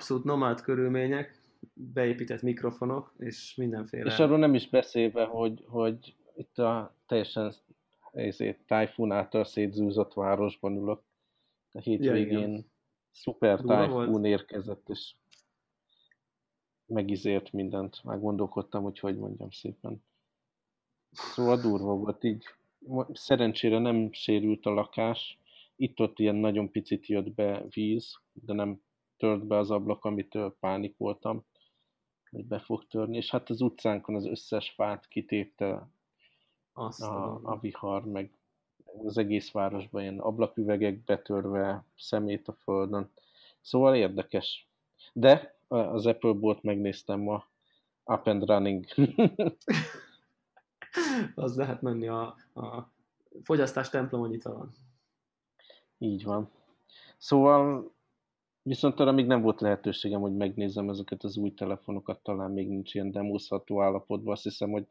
abszolút nomád körülmények, beépített mikrofonok, és mindenféle... És arról nem is beszélve, hogy, hogy itt a teljesen ezért tájfun által szétzúzott városban ülök. A hétvégén ja, szuper tájfun érkezett, és megizért mindent. Már gondolkodtam, hogy hogy mondjam szépen. Szóval durva volt így. Szerencsére nem sérült a lakás. Itt-ott ilyen nagyon picit jött be víz, de nem tört be az ablak, amitől pánik voltam, hogy be fog törni. És hát az utcánkon az összes fát kitépte Azt a, a vihar, meg az egész városban ilyen ablaküvegek betörve, szemét a földön. Szóval érdekes. De az Apple Bolt megnéztem ma, up and running. az lehet menni a, a fogyasztás templom nyitva van. Így van. Szóval viszont arra még nem volt lehetőségem, hogy megnézzem ezeket az új telefonokat, talán még nincs ilyen demózható állapotban. Azt hiszem, hogy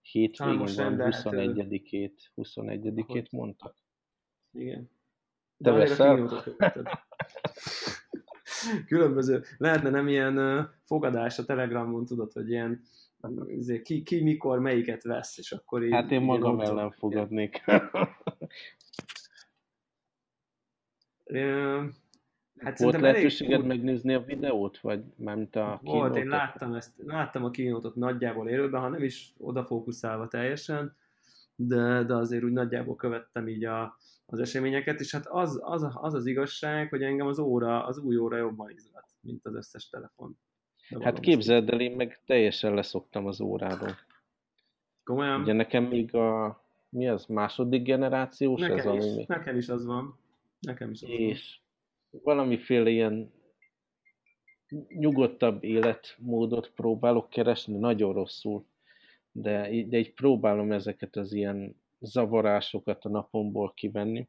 hétvégén van 21-ét, 21-ét mondtak. Igen. Te veszel? Különböző, lehetne nem ilyen fogadás a Telegramon, tudod, hogy ilyen izé, ki, ki mikor melyiket vesz, és akkor így... Hát én magam ellen fogadnék. Hát Volt lehetőséged elég... megnézni a videót, vagy mármint a Volt, én láttam ezt, láttam a kínótot nagyjából élőben, ha nem is odafókuszálva teljesen, de, de azért úgy nagyjából követtem így a, az eseményeket, és hát az, az, az az igazság, hogy engem az óra, az új óra jobban izgat, mint az összes telefon. De hát képzeld el, én meg teljesen leszoktam az óráról. Komolyan? Ugye nekem még a, mi az, második generációs nekem ez, is, ami... Nekem is az van. Nekem is az és van. Valamiféle ilyen nyugodtabb életmódot próbálok keresni, nagyon rosszul, de, de így próbálom ezeket az ilyen zavarásokat a napomból kivenni,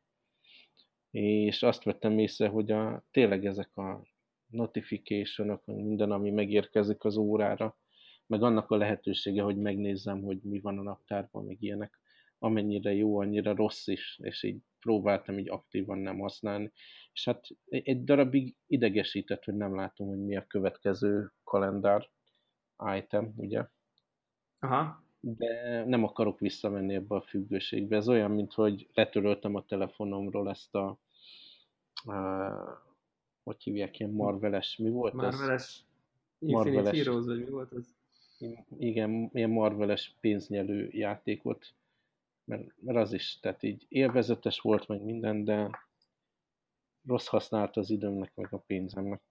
és azt vettem észre, hogy a, tényleg ezek a notification minden, ami megérkezik az órára, meg annak a lehetősége, hogy megnézzem, hogy mi van a naptárban, meg ilyenek, amennyire jó, annyira rossz is, és így próbáltam így aktívan nem használni. És hát egy darabig idegesített, hogy nem látom, hogy mi a következő kalendár item, ugye? Aha de nem akarok visszamenni ebbe a függőségbe. Ez olyan, mint hogy letöröltem a telefonomról ezt a, uh, hogy hívják, ilyen Marveles, mi volt Marveles, ez? Infinite Marveles, Heroes, vagy mi volt ez? Igen, ilyen Marveles pénznyelő játékot, mert, mert az is, tehát így élvezetes volt meg minden, de rossz használt az időmnek, meg a pénzemnek.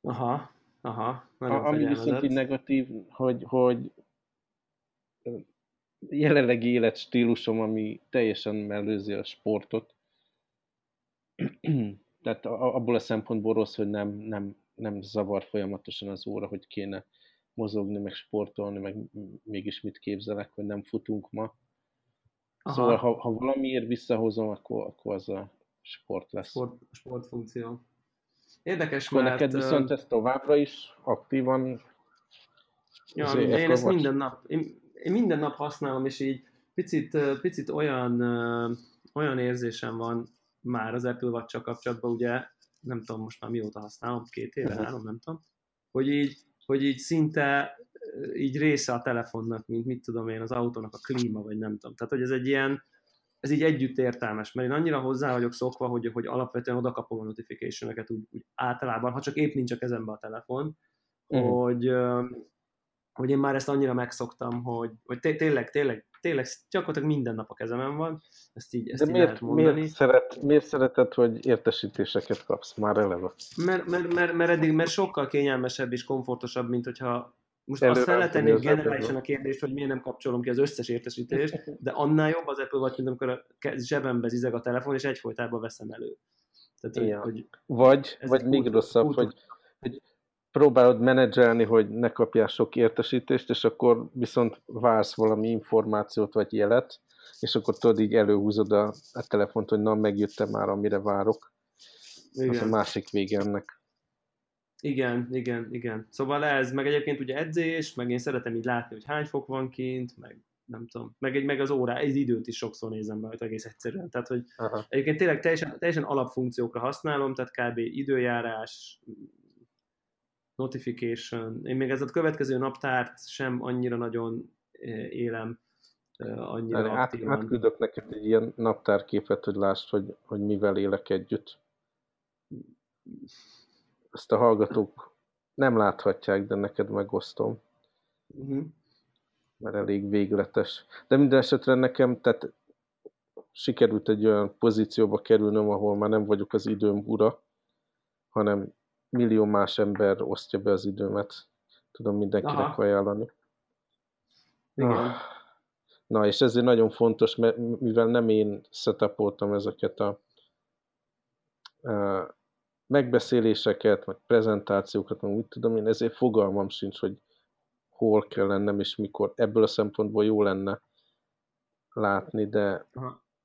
Aha, aha, nagyon Ami viszont így negatív, hogy, hogy jelenlegi életstílusom, ami teljesen mellőzi a sportot. Tehát abból a szempontból rossz, hogy nem, nem, nem zavar folyamatosan az óra, hogy kéne mozogni, meg sportolni, meg mégis mit képzelek, hogy nem futunk ma. Aha. Szóval, ha, ha valamiért visszahozom, akkor, akkor az a sport lesz. Sport, sportfunkció. Érdekes, akkor mert... neked viszont ez továbbra is aktívan... Ja, én ezt minden nap, én én minden nap használom, és így picit, picit olyan, olyan érzésem van már az Apple watch kapcsolatban, ugye, nem tudom most már mióta használom, két éve, uh-huh. három, nem tudom, hogy így, hogy így szinte így része a telefonnak, mint mit tudom én, az autónak a klíma, vagy nem tudom. Tehát, hogy ez egy ilyen, ez így együtt értelmes, mert én annyira hozzá vagyok szokva, hogy, hogy alapvetően oda kapom a notification úgy, úgy általában, ha csak épp nincs a kezembe a telefon, uh-huh. hogy, hogy én már ezt annyira megszoktam, hogy, hogy té- tényleg, tényleg, tényleg gyakorlatilag minden nap a kezemen van, ezt így, ezt De így miért, lehet mondani. Miért, szeret, miért szereted, hogy értesítéseket kapsz már eleve? Mert, mert, mert, mert eddig mert sokkal kényelmesebb és komfortosabb, mint hogyha most Előre azt fel lehet tenni generálisan a kérdést, hogy miért nem kapcsolom ki az összes értesítést, de annál jobb az Apple vagy, mint amikor a zsebembe zizeg a telefon, és egyfolytában veszem elő. Tehát, hogy, hogy vagy, vagy még rosszabb, hogy, hogy próbálod menedzselni, hogy ne kapjál sok értesítést, és akkor viszont vársz valami információt vagy jelet, és akkor tudod így előhúzod a, a telefont, hogy na, megjöttem már, amire várok. Igen. Az a másik vége ennek. Igen, igen, igen. Szóval ez, meg egyébként ugye edzés, meg én szeretem így látni, hogy hány fok van kint, meg nem tudom, meg, egy, meg az órá, egy időt is sokszor nézem be, egész egyszerűen. Tehát, hogy Aha. egyébként tényleg teljesen, teljesen alapfunkciókra használom, tehát kb. időjárás, notification. Én még ez a következő naptárt sem annyira nagyon élem annyira át, aktívan. Átküldök neked egy ilyen naptárképet, hogy lásd, hogy, hogy mivel élek együtt. Ezt a hallgatók nem láthatják, de neked megosztom. Uh-huh. Mert elég végletes. De minden esetre nekem, tehát sikerült egy olyan pozícióba kerülnöm, ahol már nem vagyok az időm ura, hanem millió más ember osztja be az időmet. Tudom mindenkinek Aha. ajánlani. Igen. Ah. Na, és ezért nagyon fontos, mert mivel nem én setupoltam ezeket a, a megbeszéléseket, meg prezentációkat, meg úgy tudom én, ezért fogalmam sincs, hogy hol kell lennem, és mikor. Ebből a szempontból jó lenne látni, de,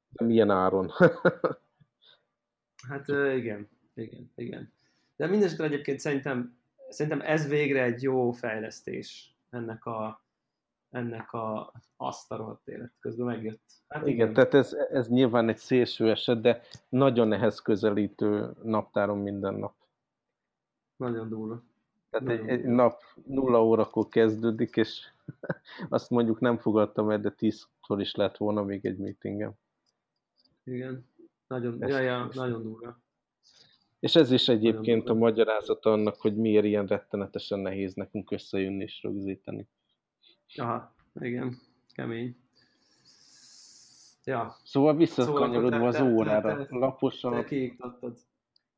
de milyen áron. hát igen, igen, igen. De mindesetre egyébként szerintem, szerintem ez végre egy jó fejlesztés ennek a, ennek a azt a rohadt élet közben megjött. Hát igen, igen, tehát ez, ez nyilván egy szélső eset, de nagyon ehhez közelítő naptárom minden nap. Nagyon durva. Tehát nagyon egy, egy nap nulla órakor kezdődik, és azt mondjuk nem fogadtam el, de tízkor is lett volna még egy meetingem. Igen, nagyon, ja, ja, nagyon durva. És ez is egyébként a magyarázat annak, hogy miért ilyen rettenetesen nehéz nekünk összejönni és rögzíteni. Aha, igen, kemény. Ja. Szóval visszakanyarodva szóval az órára, laposan. Te kiiktattad.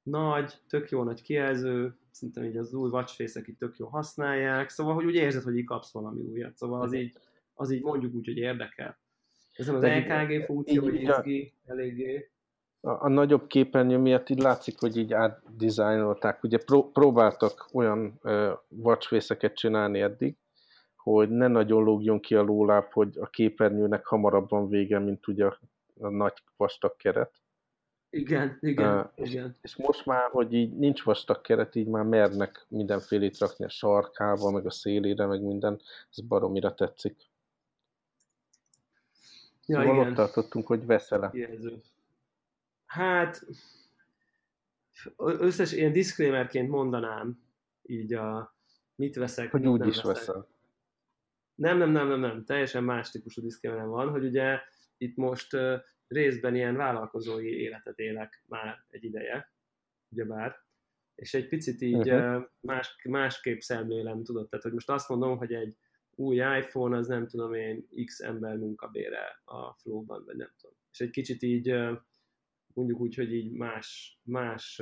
Nagy, tök jó nagy kijelző, szerintem így az új watchface itt tök jó használják, szóval hogy úgy érzed, hogy így kapsz valami újat, szóval az így, az így mondjuk úgy, hogy érdekel. Ez az EKG funkció, hogy izgi, eléggé. A, a nagyobb képernyő miatt így látszik, hogy így átdizájnolták. Ugye pró- próbáltak olyan uh, watchface-eket csinálni eddig, hogy ne nagyon lógjon ki a lóláb, hogy a képernyőnek hamarabb van vége, mint ugye a, a nagy vastag keret. Igen, igen, uh, és, igen. És most már, hogy így nincs vastag keret, így már mernek mindenfélét rakni a sarkába, meg a szélére, meg minden, ez baromira tetszik. Ja, szóval igen. ott tartottunk, hogy veszel Hát, összes ilyen disclaimerként mondanám, így a mit veszek, hogy úgy is veszek. veszel. Nem, nem, nem, nem, nem, teljesen más típusú diszkriminálom van, hogy ugye itt most részben ilyen vállalkozói életet élek már egy ideje, ugyebár, és egy picit így uh-huh. uh, más, másképp szemlélem, tudod, tehát hogy most azt mondom, hogy egy új iPhone, az nem tudom én, x ember munkabére a flow-ban, vagy nem tudom. És egy kicsit így, mondjuk úgy, hogy így más, más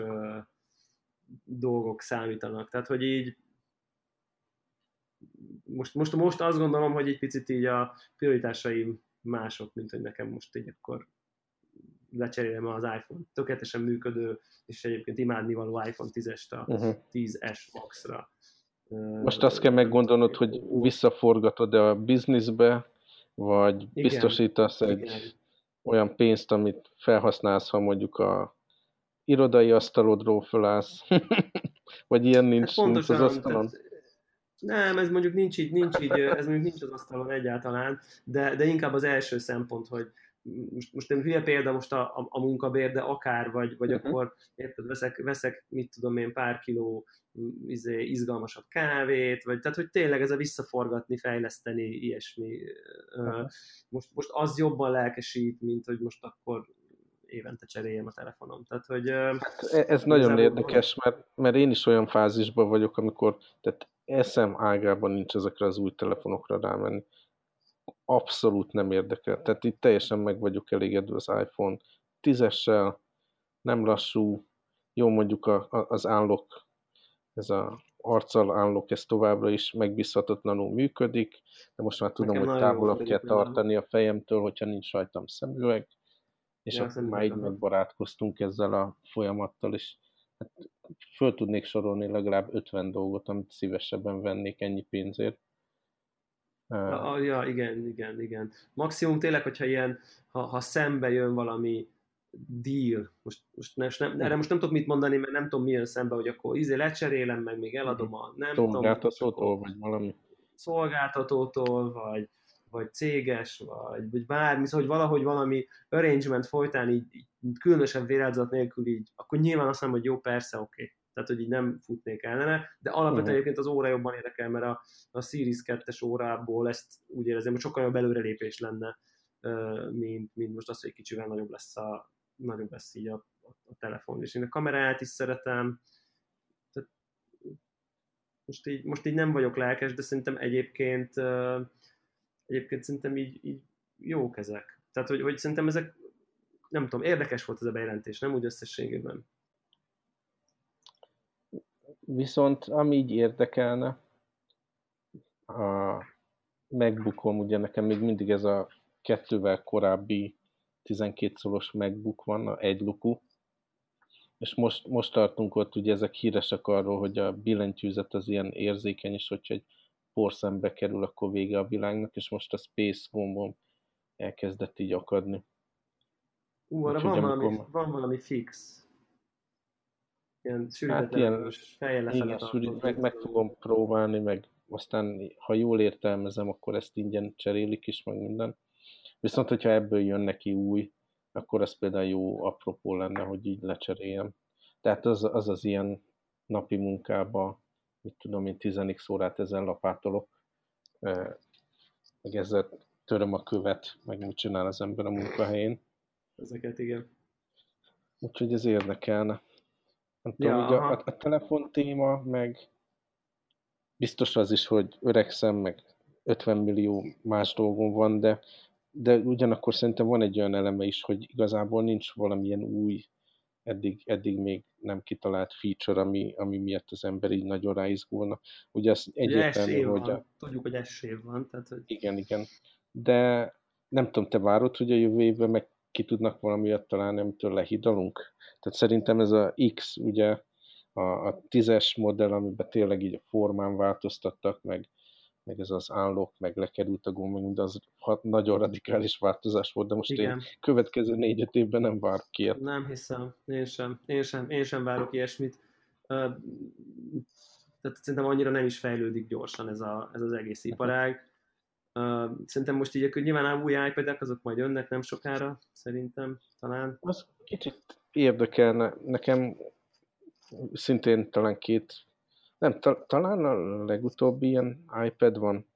dolgok számítanak. Tehát, hogy így most, most, most azt gondolom, hogy egy picit így a prioritásaim mások, mint hogy nekem most így akkor lecserélem az iPhone tökéletesen működő, és egyébként imádnivaló iPhone 10-est a uh-huh. 10S Max-ra. Most azt kell meggondolnod, hogy visszaforgatod-e a bizniszbe, vagy igen, biztosítasz egy igen. olyan pénzt, amit felhasználsz, ha mondjuk a irodai asztalodról fölállsz, vagy ilyen nincs, hát pontosan, nincs az asztalon. Tehát nem, ez mondjuk nincs így, nincs így, ez mondjuk nincs az asztalon egyáltalán, de, de inkább az első szempont, hogy most, most nem hülye példa most a, a, a munkabér, de akár, vagy, vagy uh-huh. akkor érted, veszek, veszek, mit tudom én, pár kiló izé, izgalmasabb kávét, vagy tehát, hogy tényleg ez a visszaforgatni, fejleszteni, ilyesmi. Uh-huh. Most, most az jobban lelkesít, mint hogy most akkor évente cseréljem a telefonom. Tehát, hogy, hát e, ez nagyon érdekes, mert, mert én is olyan fázisban vagyok, amikor tehát eszem ágában nincs ezekre az új telefonokra rámenni. Abszolút nem érdekel. Tehát itt teljesen meg vagyok elégedve az iPhone 10-essel, nem lassú, jó mondjuk a, a, az állok, ez a arccal állok, ez továbbra is megbízhatatlanul működik, de most már tudom, Nekem hogy távolabb kell tartani a fejemtől, hogyha nincs rajtam szemüveg, és ja, akkor már így megbarátkoztunk ezzel a folyamattal, és hát föl tudnék sorolni legalább 50 dolgot, amit szívesebben vennék ennyi pénzért. Ja, ja, igen, igen, igen. Maximum tényleg, hogyha ilyen, ha, ha szembe jön valami deal, most, most, most nem, erre most nem tudok mit mondani, mert nem tudom, mi jön szembe, hogy akkor izé lecserélem, meg még eladom a nem tudom. Szolgáltatótól, vagy valami. Szolgáltatótól, vagy, vagy céges, vagy, vagy bármi, szóval, hogy valahogy valami arrangement folytán így, így különösebb vérázat nélkül így, akkor nyilván azt mondom, hogy jó, persze, oké. Okay. tehát hogy így nem futnék ellene, de alapvetően uh-huh. egyébként az óra jobban érdekel, mert a, a Series 2-es órából ezt úgy érzem, hogy sokkal jobb előrelépés lenne, mint, mint most az, hogy kicsivel nagyobb lesz, a, nagyobb lesz így a, a, a telefon. És én a kamerát is szeretem, tehát most így, most így nem vagyok lelkes, de szerintem egyébként egyébként szerintem így, így jók ezek. Tehát, hogy, hogy szerintem ezek, nem tudom, érdekes volt ez a bejelentés, nem úgy összességében. Viszont ami így érdekelne, a megbukom, ugye nekem még mindig ez a kettővel korábbi 12 szolos MacBook van, a egy luku, és most, most tartunk ott, ugye ezek híresek arról, hogy a billentyűzet az ilyen érzékeny, és hogyha egy porszembe kerül, akkor vége a világnak, és most a Space gombom elkezdett így akadni. Ú, arra van, valami, van valami fix. Ilyen hát ilyen, igen, sűrít, meg, meg fogom próbálni, meg aztán, ha jól értelmezem, akkor ezt ingyen cserélik is, meg minden. Viszont, hogyha ebből jön neki új, akkor ez például jó apropó lenne, hogy így lecseréljem. Tehát az az, az ilyen napi munkába, mit tudom én, 10 órát ezen lapátolok, meg ezzel töröm a követ, meg mit csinál az ember a munkahelyén. Ezeket, igen. Úgyhogy ez érdekelne. Nem tudom, ja, a, a, a telefon téma, meg biztos az is, hogy öregszem, meg 50 millió más dolgom van, de, de ugyanakkor szerintem van egy olyan eleme is, hogy igazából nincs valamilyen új, eddig, eddig még nem kitalált feature, ami, ami miatt az ember így nagyon ráizgulna. Ugye az egyértelmű, hogy... A... Tudjuk, hogy esély van. Tehát, hogy... Igen, igen. De nem tudom, te várod, hogy a jövő évben meg ki tudnak valamiért találni, amitől lehidalunk? Tehát szerintem ez a X, ugye a, a tízes modell, amiben tényleg így a formán változtattak, meg, meg ez az állok, meg lekerült a gomb, de az nagyon radikális változás volt, de most Igen. én következő négy-öt évben nem várok ilyet. Nem hiszem, én sem, én sem, én sem várok ilyesmit. Tehát szerintem annyira nem is fejlődik gyorsan ez, a, ez az egész iparág. Uh, szerintem most így nyilván új ipad azok majd jönnek nem sokára, szerintem talán. Az kicsit érdekelne. Nekem szintén talán két, nem, ta, talán a legutóbbi ilyen iPad van,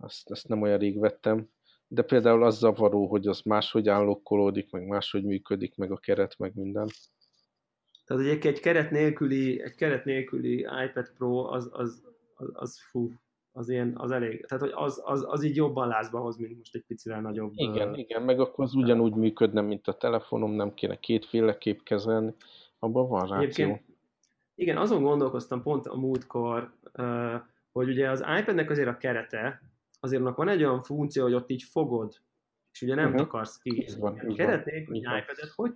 azt, azt nem olyan rég vettem, de például az zavaró, hogy az máshogy állokkolódik, meg máshogy működik, meg a keret, meg minden. Tehát egy, egy keret nélküli, egy keret nélküli iPad Pro az, az, az, az fú, az ilyen, az elég, tehát hogy az, az, az így jobban lázba hoz, mint most egy picivel nagyobb. Igen, uh, igen, meg akkor az ugyanúgy működne, mint a telefonom, nem kéne kétféleképp kezelni, abban van ráció. Igen, azon gondolkoztam pont a múltkor, hogy ugye az iPad-nek azért a kerete, azért annak van egy olyan funkció, hogy ott így fogod, és ugye nem uh-huh. takarsz ki. Így van, a keret nélkül egy iPad-et hogy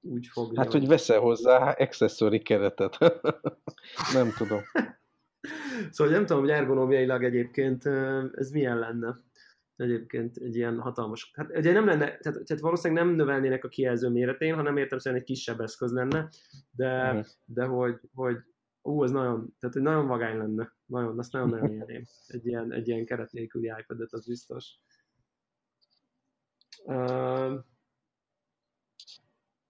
úgy fogja? Hát, hogy veszel hozzá accessory keretet. nem tudom. Szóval nem tudom, hogy ergonómiailag egyébként ez milyen lenne egyébként egy ilyen hatalmas... Hát ugye nem lenne, tehát, tehát valószínűleg nem növelnének a kijelző méretén, hanem értem szerint egy kisebb eszköz lenne, de, uh-huh. de hogy, hogy ú, ez nagyon, tehát hogy nagyon vagány lenne, nagyon, azt nagyon-nagyon élném. Egy ilyen, egy ilyen keret nélküli ipad az biztos. Uh,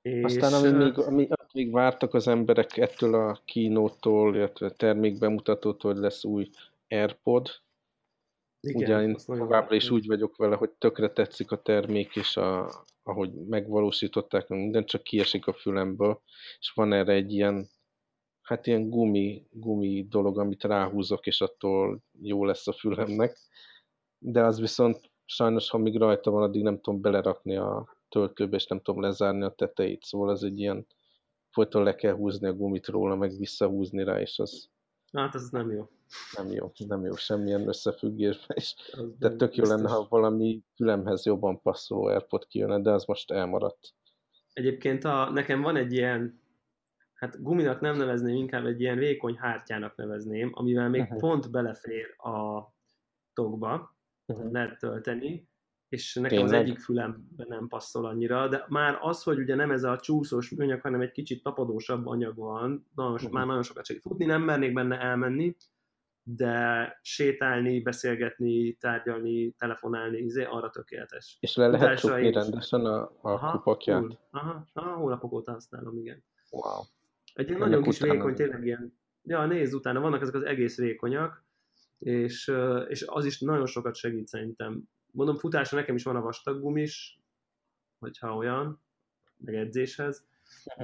és, Aztán ami még, ami, még vártak az emberek ettől a kínótól, illetve termékbemutatótól, hogy lesz új AirPod. Igen, Ugye én továbbra is úgy vagyok vele, hogy tökre tetszik a termék, és a, ahogy megvalósították, minden csak kiesik a fülemből, és van erre egy ilyen, hát ilyen gumi, gumi dolog, amit ráhúzok, és attól jó lesz a fülemnek. De az viszont sajnos, ha még rajta van, addig nem tudom belerakni a töltőbe, és nem tudom lezárni a tetejét, szóval ez egy ilyen folyton le kell húzni a gumit róla, meg visszahúzni rá, és az... Hát ez nem jó. Nem jó, nem jó semmilyen összefüggésben is. De tök jó lenne, ha valami fülemhez jobban passzoló AirPod kijönne, de az most elmaradt. Egyébként a, nekem van egy ilyen, hát guminak nem nevezném, inkább egy ilyen vékony hártyának nevezném, amivel még uh-huh. pont belefér a tokba, uh-huh. lehet tölteni, és nekem Tényleg? az egyik fülemben nem passzol annyira, de már az, hogy ugye nem ez a csúszós műanyag, hanem egy kicsit tapadósabb anyag van, nagyon, uh-huh. már nagyon sokat segít futni, nem mernék benne elmenni, de sétálni, beszélgetni, tárgyalni, telefonálni, izé, arra tökéletes. És le lehet csukni rendesen a, a aha, kupakját? Cool. Aha, aha, hónapok óta használom, igen. Wow. Egy ilyen nagyon kis vékony, tényleg ilyen, ja, nézz utána, vannak ezek az egész vékonyak, és, és az is nagyon sokat segít szerintem. Mondom, futásra nekem is van a vastag gumis, hogyha olyan, meg edzéshez,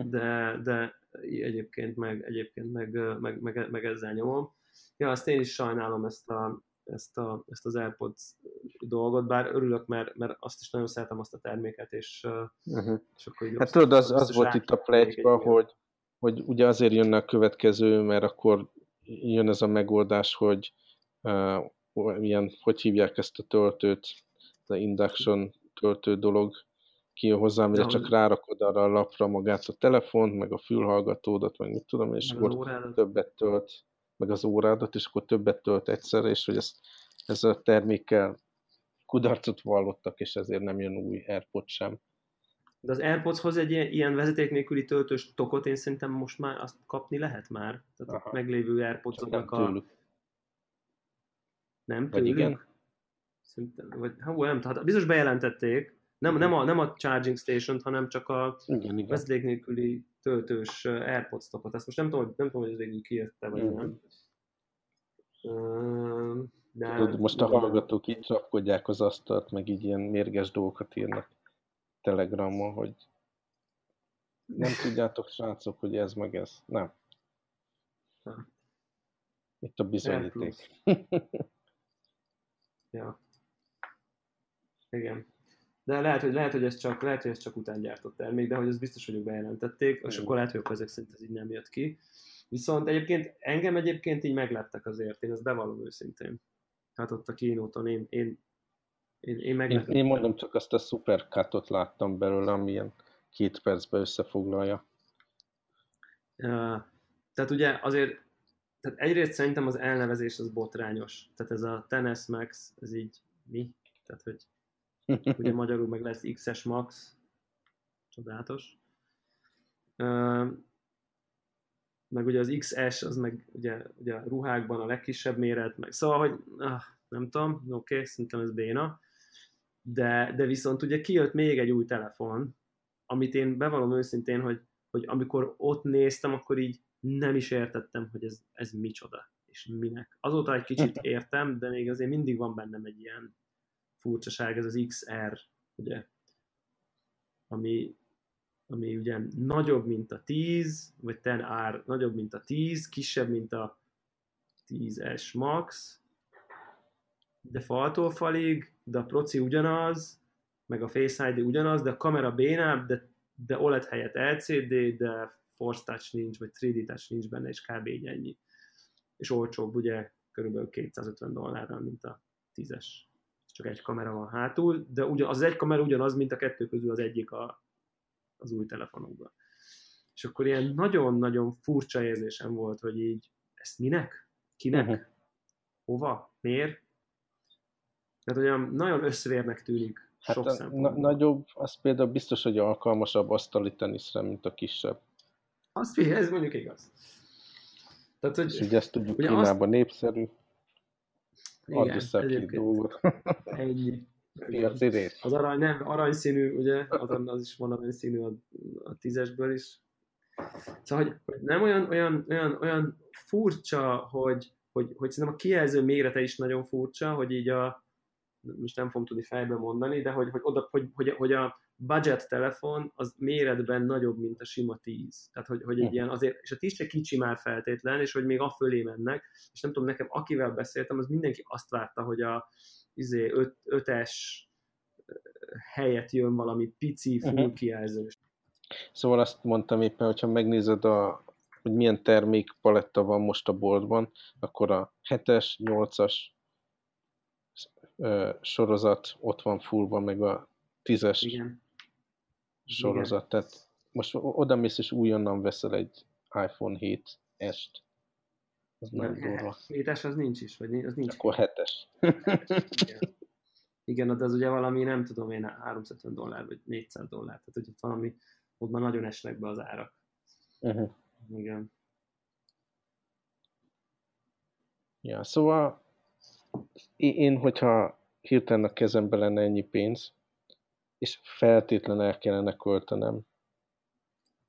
de, de egyébként meg, egyébként meg, meg, meg, meg ezzel nyomom. Ja, azt én is sajnálom ezt, a, ezt, a, ezt az AirPods dolgot, bár örülök, mert, mert azt is nagyon szeretem azt a terméket, és, uh-huh. és akkor Hát tudod, az, az volt itt a plegyka, hogy, hogy ugye azért jönne a következő, mert akkor jön ez a megoldás, hogy uh, ilyen, hogy hívják ezt a töltőt, az induction töltő dolog, ki hozzám, hogy csak rárakod arra a lapra magát a telefont, meg a fülhallgatódat, meg mit tudom, és meg akkor többet tölt, meg az órádat, és akkor többet tölt egyszerre, és hogy ezt, ezzel a termékkel kudarcot vallottak, és ezért nem jön új AirPod sem. De az AirPodshoz egy ilyen, ilyen vezeték nélküli töltős tokot én szerintem most már azt kapni lehet már. Tehát Aha. a meglévő AirPodsoknak a... Nem? Vagy igen? Szerintem, vagy, hú, nem, tehát biztos bejelentették, nem, nem, a, nem a charging station hanem csak a igen, igen. vezeték nélküli töltős AirPods tokot. Ezt most nem tudom, nem tudom, hogy ez végül kiérte, vagy nem. De, Tudod, most a hallgatók így csapkodják az asztalt, meg így ilyen mérges dolgokat írnak telegramon, hogy nem tudjátok, srácok, hogy ez meg ez. Nem. Itt a bizonyíték. ja. Igen. De lehet, hogy, lehet, hogy ez csak, lehet, hogy ez csak után gyártott termék, de hogy ez biztos vagyok bejelentették, és akkor lehet, hogy ezek szerint ez így nem jött ki. Viszont egyébként engem egyébként így megleptek azért, én ezt bevallom őszintén. Hát ott a kínóton én, én, én, én megleptem. Én, én mondom, csak azt a supercutot láttam belőle, amilyen két percben összefoglalja. Uh, tehát ugye azért, tehát egyrészt szerintem az elnevezés az botrányos. Tehát ez a Tenes Max, ez így mi? Tehát, hogy ugye magyarul meg lesz XS Max, csodálatos. Uh, meg ugye az XS, az meg ugye, ugye a ruhákban a legkisebb méret, meg szóval, hogy ah, nem tudom, oké, okay, szerintem ez béna, de, de viszont ugye kijött még egy új telefon, amit én bevallom őszintén, hogy, hogy amikor ott néztem, akkor így nem is értettem, hogy ez, ez micsoda, és minek. Azóta egy kicsit értem, de még azért mindig van bennem egy ilyen furcsaság, ez az XR, ugye, ami, ami ugye nagyobb, mint a 10, vagy 10R nagyobb, mint a 10, kisebb, mint a 10S Max, de faltól falig, de a proci ugyanaz, meg a Face ID ugyanaz, de a kamera bénább, de, de OLED helyett LCD, de Force Touch nincs, vagy 3D Touch nincs benne, és kb. így ennyi. És olcsóbb, ugye, körülbelül 250 dollárral, mint a 10-es csak egy kamera van hátul, de ugyan, az egy kamera ugyanaz, mint a kettő közül az egyik a, az új telefonunkban. És akkor ilyen nagyon-nagyon furcsa érzésem volt, hogy így, ezt minek? Kinek? Uh-huh. Hova? Miért? Tehát olyan nagyon összevérnek tűnik hát sok a na- nagyobb, az például biztos, hogy alkalmasabb asztali teniszre, mint a kisebb. Azt ez mondjuk igaz. Tehát, hogy, És ugye ezt tudjuk, Kínában azt... népszerű. Igen, egyébként. dolgot. Ennyi. Piaci rész. Az arany, nem, aranyszínű, ugye, az, az is van aranyszínű a, a tízesből is. Szóval, hogy, nem olyan, olyan, olyan, olyan furcsa, hogy, hogy, hogy szerintem a kijelző mérete is nagyon furcsa, hogy így a, most nem fogom tudni fejbe mondani, de hogy, hogy, oda, hogy, hogy, hogy a budget telefon az méretben nagyobb, mint a sima 10. Tehát, hogy, hogy egy hm. ilyen azért, és a 10 se kicsi már feltétlen, és hogy még a fölé mennek, és nem tudom, nekem akivel beszéltem, az mindenki azt várta, hogy a izé, 5, es helyett jön valami pici, full uh-huh. kijelzős. Szóval azt mondtam éppen, hogyha megnézed a, hogy milyen termék paletta van most a boltban, akkor a 7-es, 8-as sorozat ott van fullban, meg a 10-es Igen sorozat. Igen. Tehát most oda mész és újonnan veszel egy iPhone 7S-t. Az nem durva. 7-es az nincs is, vagy az nincs. Akkor 7-es. Igen. Igen, de az ugye valami, nem tudom én, 350 dollár, vagy 400 dollár. Tehát, hogy ott valami, ott már nagyon esnek be az árak. Uh-huh. Igen. Ja, szóval én, hogyha hirtelen a kezemben lenne ennyi pénz, és feltétlen el kellene költenem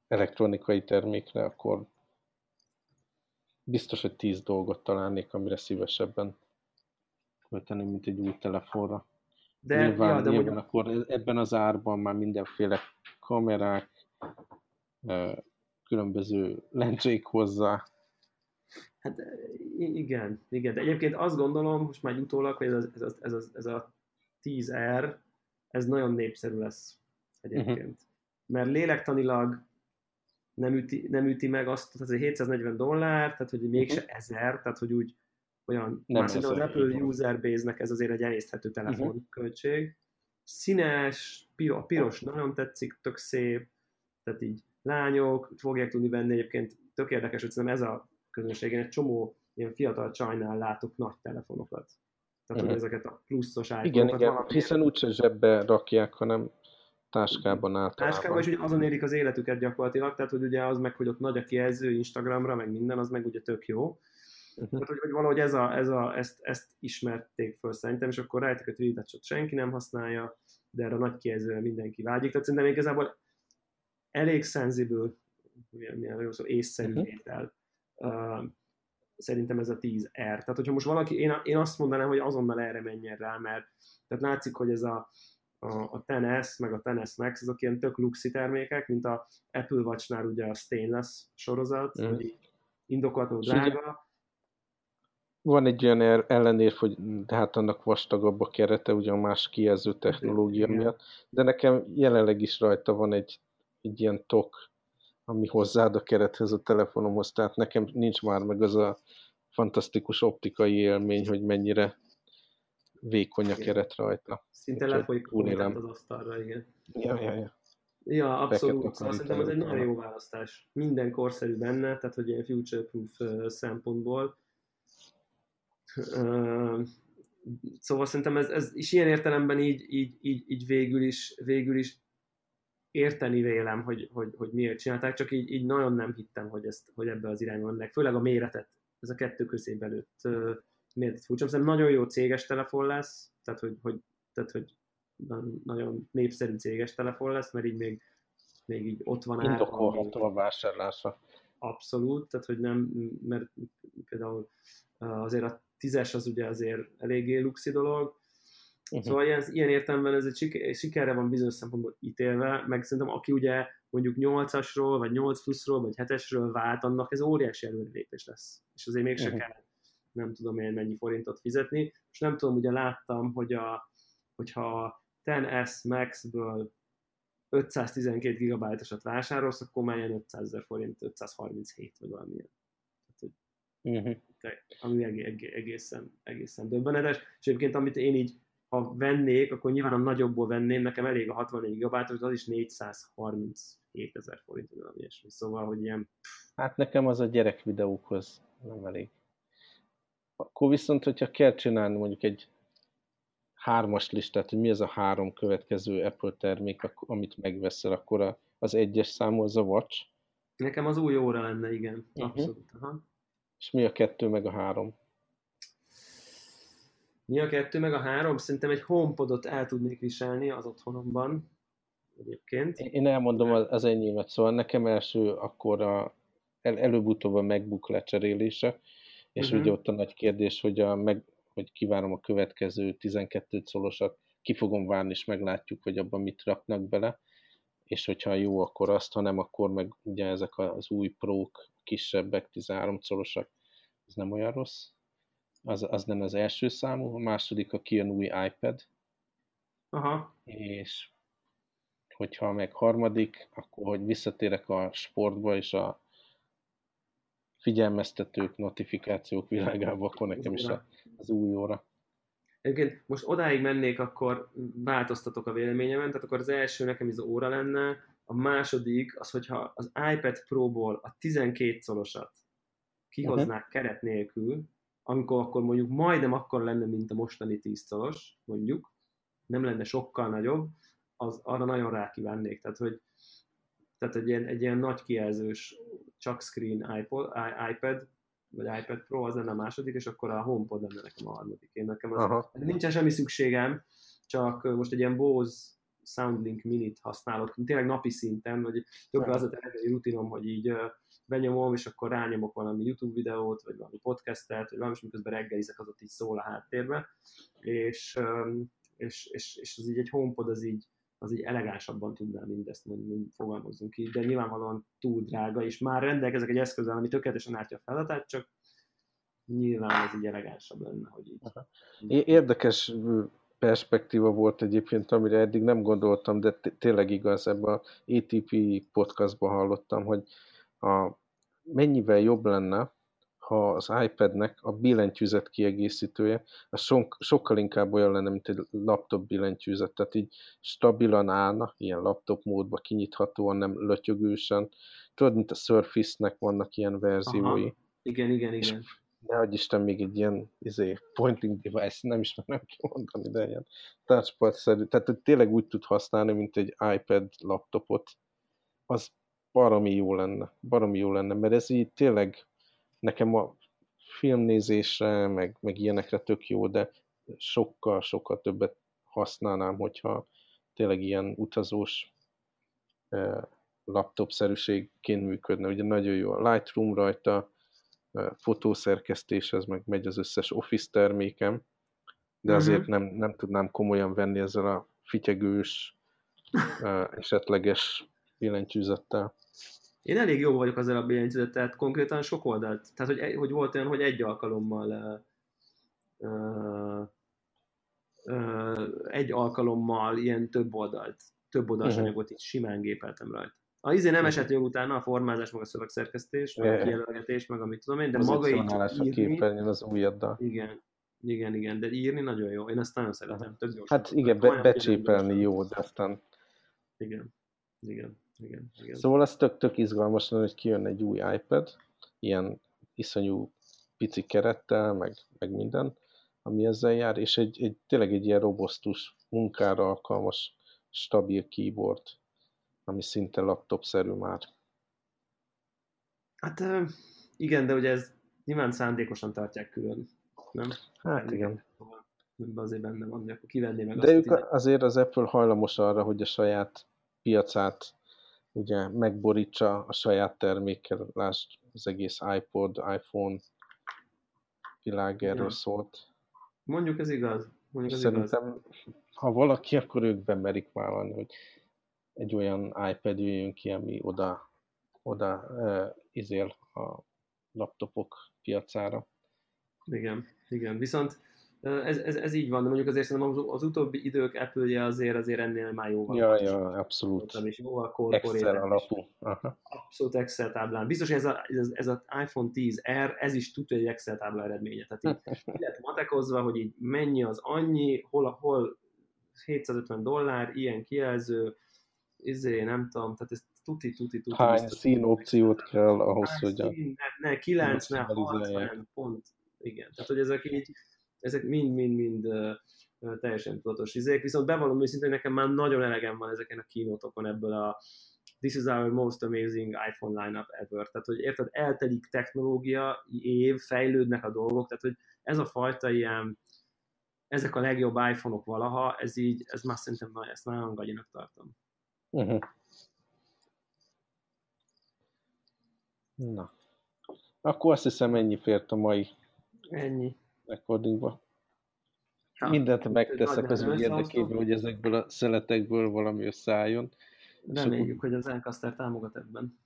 elektronikai termékre, akkor biztos, hogy tíz dolgot találnék, amire szívesebben költeni, mint egy új telefonra. De, nyilván, ja, de nyilván mondjuk... akkor ebben az árban már mindenféle kamerák, különböző lencsék hozzá. Hát igen, igen. De egyébként azt gondolom, most már utólag, hogy ez a, ez ez ez a 10R, ez nagyon népszerű lesz egyébként. Uh-huh. Mert lélektanilag nem üti, nem üti meg azt, tehát ez 740 dollár, tehát hogy mégse uh-huh. 1000, tehát hogy úgy olyan, nem már szerintem az Apple user base-nek ez azért egy emészthető telefon uh-huh. költség. Színes, piros, piros nagyon tetszik, tök szép, tehát így lányok fogják tudni venni egyébként, tök érdekes, hogy szerintem ez a közönségen egy csomó ilyen fiatal csajnál látok nagy telefonokat. Tehát, uh-huh. hogy ezeket a pluszos iPhone-okat Igen, igen, hiszen úgyse zsebbe rakják, hanem táskában általában. Táskában, és ugye azon érik az életüket gyakorlatilag, tehát hogy ugye az meg, hogy ott nagy a kijelző Instagramra, meg minden, az meg ugye tök jó. Uh-huh. Tehát, hogy, hogy valahogy ez a, ez a, ezt, ezt ismerték föl szerintem, és akkor rájöttek, hogy tweetet senki nem használja, de erre a nagy kijelzőre mindenki vágyik. Tehát szerintem igazából elég szenzibil, milyen, milyen jó szó, észszerű uh-huh. étel. Uh, szerintem ez a 10R. Tehát, hogyha most valaki, én, én azt mondanám, hogy azonnal erre menjen rá, mert tehát látszik, hogy ez a, a, a TenS, meg a TenS Max, azok ilyen tök luxi termékek, mint a Apple Watch-nál ugye a stainless sorozat, mm. hogy indokolható drága. Van egy olyan ellenérv, hogy hát annak vastagabb a kerete, ugyan más kijelző technológia Igen. miatt, de nekem jelenleg is rajta van egy, egy ilyen tok, ami hozzáad a kerethez a telefonomhoz, tehát nekem nincs már meg az a fantasztikus optikai élmény, hogy mennyire vékony a keret rajta. Szinte lefolyik az asztalra, igen. Ja, ja, ja. Ja, abszolút. Szóval szerintem ez egy nagyon jó választás. Minden korszerű benne, tehát hogy ilyen future-proof szempontból. Szóval szerintem ez, ez is ilyen értelemben így, így, így, így végül, is, végül is érteni vélem, hogy, hogy, hogy miért csinálták, csak így, így nagyon nem hittem, hogy, ezt, hogy ebbe az irányba mennek. Főleg a méretet, ez a kettő közében uh, miért furcsa. Szerintem nagyon jó céges telefon lesz, tehát hogy, hogy, tehát, hogy nagyon népszerű céges telefon lesz, mert így még, még így ott van Indokolható a vásárlása. Abszolút, tehát hogy nem, mert például azért a tízes az ugye azért eléggé luxi dolog, Uh-huh. Szóval ilyen, ilyen értelemben ez egy sikerre van bizonyos szempontból ítélve, meg szerintem aki ugye mondjuk 8-asról, vagy 8 pluszról, vagy 7-esről vált, annak ez óriási előrelépés lesz. És azért mégsem uh-huh. kell nem tudom én mennyi forintot fizetni. És nem tudom, ugye láttam, hogy a, hogyha 10S Max-ből 512 GB-osat vásárolsz, akkor már ilyen 500 ezer forint, 537 vagy valamilyen. Tehát, uh-huh. ami egészen, egészen döbbenetes. És egyébként, amit én így, ha vennék, akkor nyilván a nagyobbból venném, nekem elég a 64 GB, az is 437 ezer forint, vagy ilyesmi. Szóval, hogy ilyen... Hát nekem az a gyerek videókhoz nem elég. Akkor viszont, hogyha kell csinálni mondjuk egy hármas listát, hogy mi az a három következő Apple termék, amit megveszel, akkor az egyes számú az a Watch. Nekem az új óra lenne, igen. Uh-huh. Abszolút. Aha. És mi a kettő meg a három? Mi a kettő meg a három? Szerintem egy HomePodot el tudnék viselni az otthonomban. Egyébként. Én elmondom az, az enyémet, szóval nekem első akkor a, el, előbb-utóbb a MacBook lecserélése, és uh-huh. ugye ott a nagy kérdés, hogy, a, meg, hogy kivárom a következő 12 szolosat, ki fogom várni, és meglátjuk, hogy abban mit raknak bele, és hogyha jó, akkor azt, ha nem, akkor meg ugye ezek az új prók, kisebbek, 13 szolosak, ez nem olyan rossz. Az, az nem az első számú, a második a kijön új iPad, Aha. és hogyha meg harmadik, akkor hogy visszatérek a sportba, és a figyelmeztetők, notifikációk világába, akkor nekem is az új óra. Egyébként most odáig mennék, akkor változtatok a véleményemen, tehát akkor az első nekem az óra lenne, a második az, hogyha az iPad Pro-ból a 12 szolosat kihoznák uh-huh. keret nélkül, amikor akkor mondjuk majdnem akkor lenne, mint a mostani 10 szolos, mondjuk, nem lenne sokkal nagyobb, az arra nagyon rákívánnék. Tehát, hogy tehát egy ilyen, egy ilyen nagy kijelzős csak screen iPod, iPad, vagy iPad Pro az lenne a második, és akkor a HomePod lenne nekem a harmadik. Én nekem az, Aha. nincsen semmi szükségem, csak most egy ilyen Bose Soundlink Minit használok, tényleg napi szinten, vagy tökre az a rutinom, hogy így benyomom, és akkor rányomok valami YouTube videót, vagy valami podcastet, vagy valami, miközben reggelizek, az ott így szól a háttérbe, és, és, és, és az így egy HomePod az így, az így elegánsabban tudná mindezt, mondjuk fogalmazzunk ki, de nyilvánvalóan túl drága, és már rendelkezek egy eszközzel, ami tökéletesen látja a feladatát, csak nyilván ez így elegánsabb lenne, hogy így. Érdekes perspektíva volt egyébként, amire eddig nem gondoltam, de tényleg igaz, ebben a ATP podcastban hallottam, hogy a, mennyivel jobb lenne, ha az iPadnek a billentyűzet kiegészítője, az so, sokkal inkább olyan lenne, mint egy laptop billentyűzet, tehát így stabilan állna, ilyen laptop módba kinyithatóan, nem lötyögősen. Tudod, mint a Surface-nek vannak ilyen verziói. Aha. Igen, igen, igen. És nehogy Isten még egy ilyen izé, pointing device, nem is nem kimondani, de ilyen touchpad-szerű, tehát hogy tényleg úgy tud használni, mint egy iPad laptopot, az baromi jó lenne, baromi jó lenne, mert ez így tényleg nekem a filmnézésre, meg, meg ilyenekre tök jó, de sokkal, sokkal többet használnám, hogyha tényleg ilyen utazós eh, laptop-szerűségként működne. Ugye nagyon jó a Lightroom rajta, fotószerkesztéshez meg megy az összes Office termékem, de mhm. azért nem, nem tudnám komolyan venni ezzel a fityegős, esetleges billentyűzettel. Én elég jó vagyok ezzel a billentyűzettel, tehát konkrétan sok oldalt. Tehát, hogy, hogy volt olyan, hogy egy alkalommal uh, uh, egy alkalommal ilyen több oldalt, több oldalas uh-huh. anyagot így simán gépeltem rajta. A izé nem esett jól utána, a formázás, meg a szövegszerkesztés, meg a kijelölgetés, meg amit tudom én, de az maga így írni... az újaddal. Igen, igen, igen, de írni nagyon jó. Én ezt nagyon szeretem. Tök. Hát igen, be, becsépelni jó, de aztán... Igen, igen, igen. igen. Szóval ez tök, tök izgalmas lenne, hogy kijön egy új iPad, ilyen iszonyú pici kerettel, meg, meg minden, ami ezzel jár, és egy, egy tényleg egy ilyen robosztus, munkára alkalmas, stabil keyboard ami szinte laptop-szerű már. Hát igen, de ugye ez nyilván szándékosan tartják külön, nem? Hát igen. Ebben azért benne van, hogy akkor kivenné meg De ők azért az Apple hajlamos arra, hogy a saját piacát ugye megborítsa a saját termékkel, lásd az egész iPod, iPhone világ erről ja. szólt. Mondjuk ez igaz. Mondjuk ez Szerintem, igaz. ha valaki, akkor ők bemerik vállalni, hogy egy olyan iPad jöjjön ki, ami oda, oda uh, izél a laptopok piacára. Igen, igen. Viszont ez, ez, ez így van, de mondjuk azért szerintem az, utóbbi idők apple azért azért ennél már jóval. Ja, ja, abszolút. És jóval Excel alapú. Aha. Abszolút Excel táblán. Biztos, hogy ez, a, ez, ez az iPhone 10R, ez is tudja egy Excel tábla eredménye. Tehát így, így lett matekozva, hogy így mennyi az annyi, hol, hol 750 dollár, ilyen kijelző, izé, nem tudom, tehát ez tuti, tuti, tuti. Hány szín opciót kell ahhoz, hogy a... Ne, ne 90, 60, pont, igen. Tehát, hogy ezek így, ezek mind-mind-mind teljesen tudatos izék, viszont bevallom őszintén, nekem már nagyon elegem van ezeken a kínótokon ebből a this is our most amazing iPhone lineup ever. Tehát, hogy érted, eltelik technológia év, fejlődnek a dolgok, tehát, hogy ez a fajta ilyen, ezek a legjobb iPhone-ok valaha, ez így, ez már szerintem ezt nagyon gagyinak tartom. Uh-huh. Na. Akkor azt hiszem ennyi fért a mai ennyi. Recordingba. Ha, Mindent megteszek az úgy érdekében, hogy ezekből a szeletekből valami összeálljon. Reméljük, hogy az Encaster támogat ebben.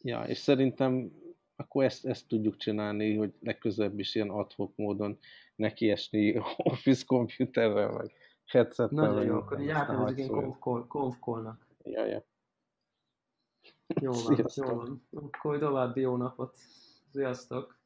Ja, és szerintem akkor ezt, ezt tudjuk csinálni, hogy legközelebb is ilyen adhok módon nekiesni office computerrel, meg headsettel. Nagyon jó, akkor így átnevezik én konfkolnak. Ja, ja. Jó van, jó van. Akkor további jó napot. Sziasztok!